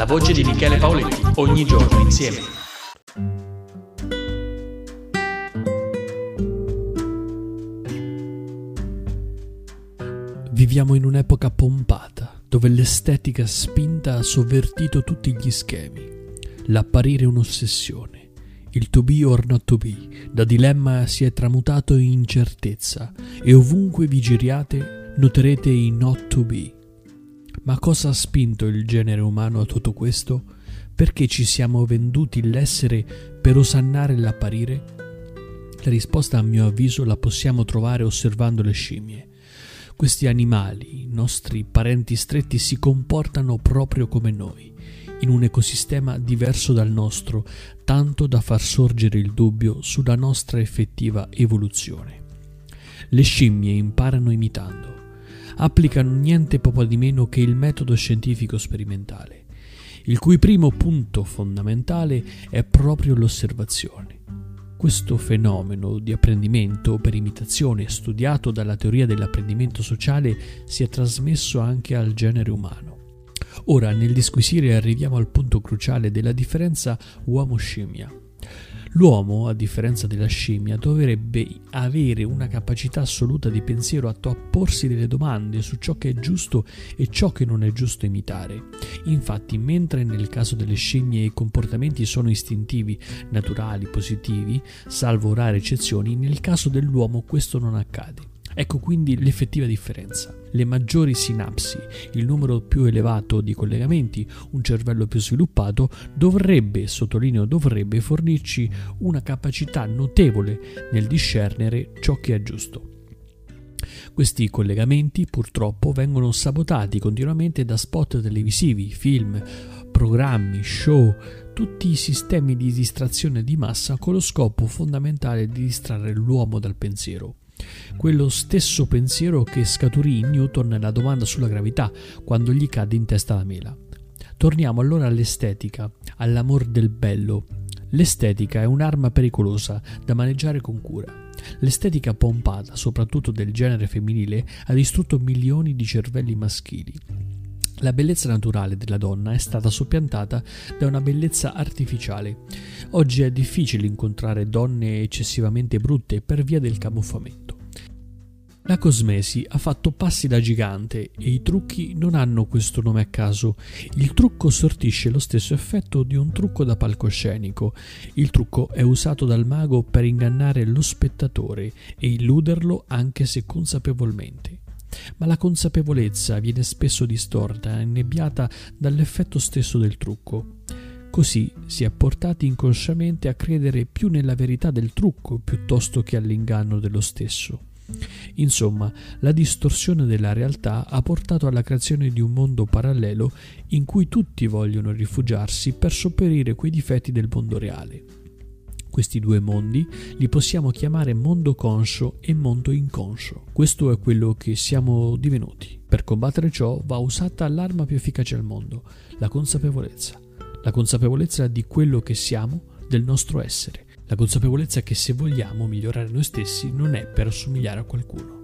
La voce di Michele Paoletti, ogni giorno insieme. Viviamo in un'epoca pompata, dove l'estetica spinta ha sovvertito tutti gli schemi. L'apparire è un'ossessione. Il to be or not to be, da dilemma si è tramutato in incertezza e ovunque vi giriate noterete i not to be. Ma cosa ha spinto il genere umano a tutto questo? Perché ci siamo venduti l'essere per osannare l'apparire? La risposta a mio avviso la possiamo trovare osservando le scimmie. Questi animali, i nostri parenti stretti, si comportano proprio come noi, in un ecosistema diverso dal nostro, tanto da far sorgere il dubbio sulla nostra effettiva evoluzione. Le scimmie imparano imitando applicano niente poco di meno che il metodo scientifico sperimentale, il cui primo punto fondamentale è proprio l'osservazione. Questo fenomeno di apprendimento per imitazione studiato dalla teoria dell'apprendimento sociale si è trasmesso anche al genere umano. Ora, nel disquisire arriviamo al punto cruciale della differenza uomo-scimmia. L'uomo, a differenza della scimmia, dovrebbe avere una capacità assoluta di pensiero atto a porsi delle domande su ciò che è giusto e ciò che non è giusto imitare. Infatti, mentre nel caso delle scimmie i comportamenti sono istintivi, naturali, positivi, salvo rare eccezioni, nel caso dell'uomo questo non accade. Ecco quindi l'effettiva differenza. Le maggiori sinapsi, il numero più elevato di collegamenti, un cervello più sviluppato dovrebbe, sottolineo dovrebbe, fornirci una capacità notevole nel discernere ciò che è giusto. Questi collegamenti purtroppo vengono sabotati continuamente da spot televisivi, film, programmi, show, tutti i sistemi di distrazione di massa con lo scopo fondamentale di distrarre l'uomo dal pensiero. Quello stesso pensiero che scaturì in Newton la domanda sulla gravità quando gli cadde in testa la mela. Torniamo allora all'estetica, all'amor del bello. L'estetica è un'arma pericolosa da maneggiare con cura. L'estetica pompata, soprattutto del genere femminile, ha distrutto milioni di cervelli maschili. La bellezza naturale della donna è stata soppiantata da una bellezza artificiale. Oggi è difficile incontrare donne eccessivamente brutte per via del camuffamento. La cosmesi ha fatto passi da gigante e i trucchi non hanno questo nome a caso. Il trucco sortisce lo stesso effetto di un trucco da palcoscenico. Il trucco è usato dal mago per ingannare lo spettatore e illuderlo anche se consapevolmente. Ma la consapevolezza viene spesso distorta e innebbiata dall'effetto stesso del trucco. Così si è portati inconsciamente a credere più nella verità del trucco piuttosto che all'inganno dello stesso. Insomma, la distorsione della realtà ha portato alla creazione di un mondo parallelo in cui tutti vogliono rifugiarsi per sopperire quei difetti del mondo reale. Questi due mondi li possiamo chiamare mondo conscio e mondo inconscio. Questo è quello che siamo divenuti. Per combattere ciò va usata l'arma più efficace al mondo, la consapevolezza. La consapevolezza di quello che siamo, del nostro essere la consapevolezza che se vogliamo migliorare noi stessi non è per assomigliare a qualcuno.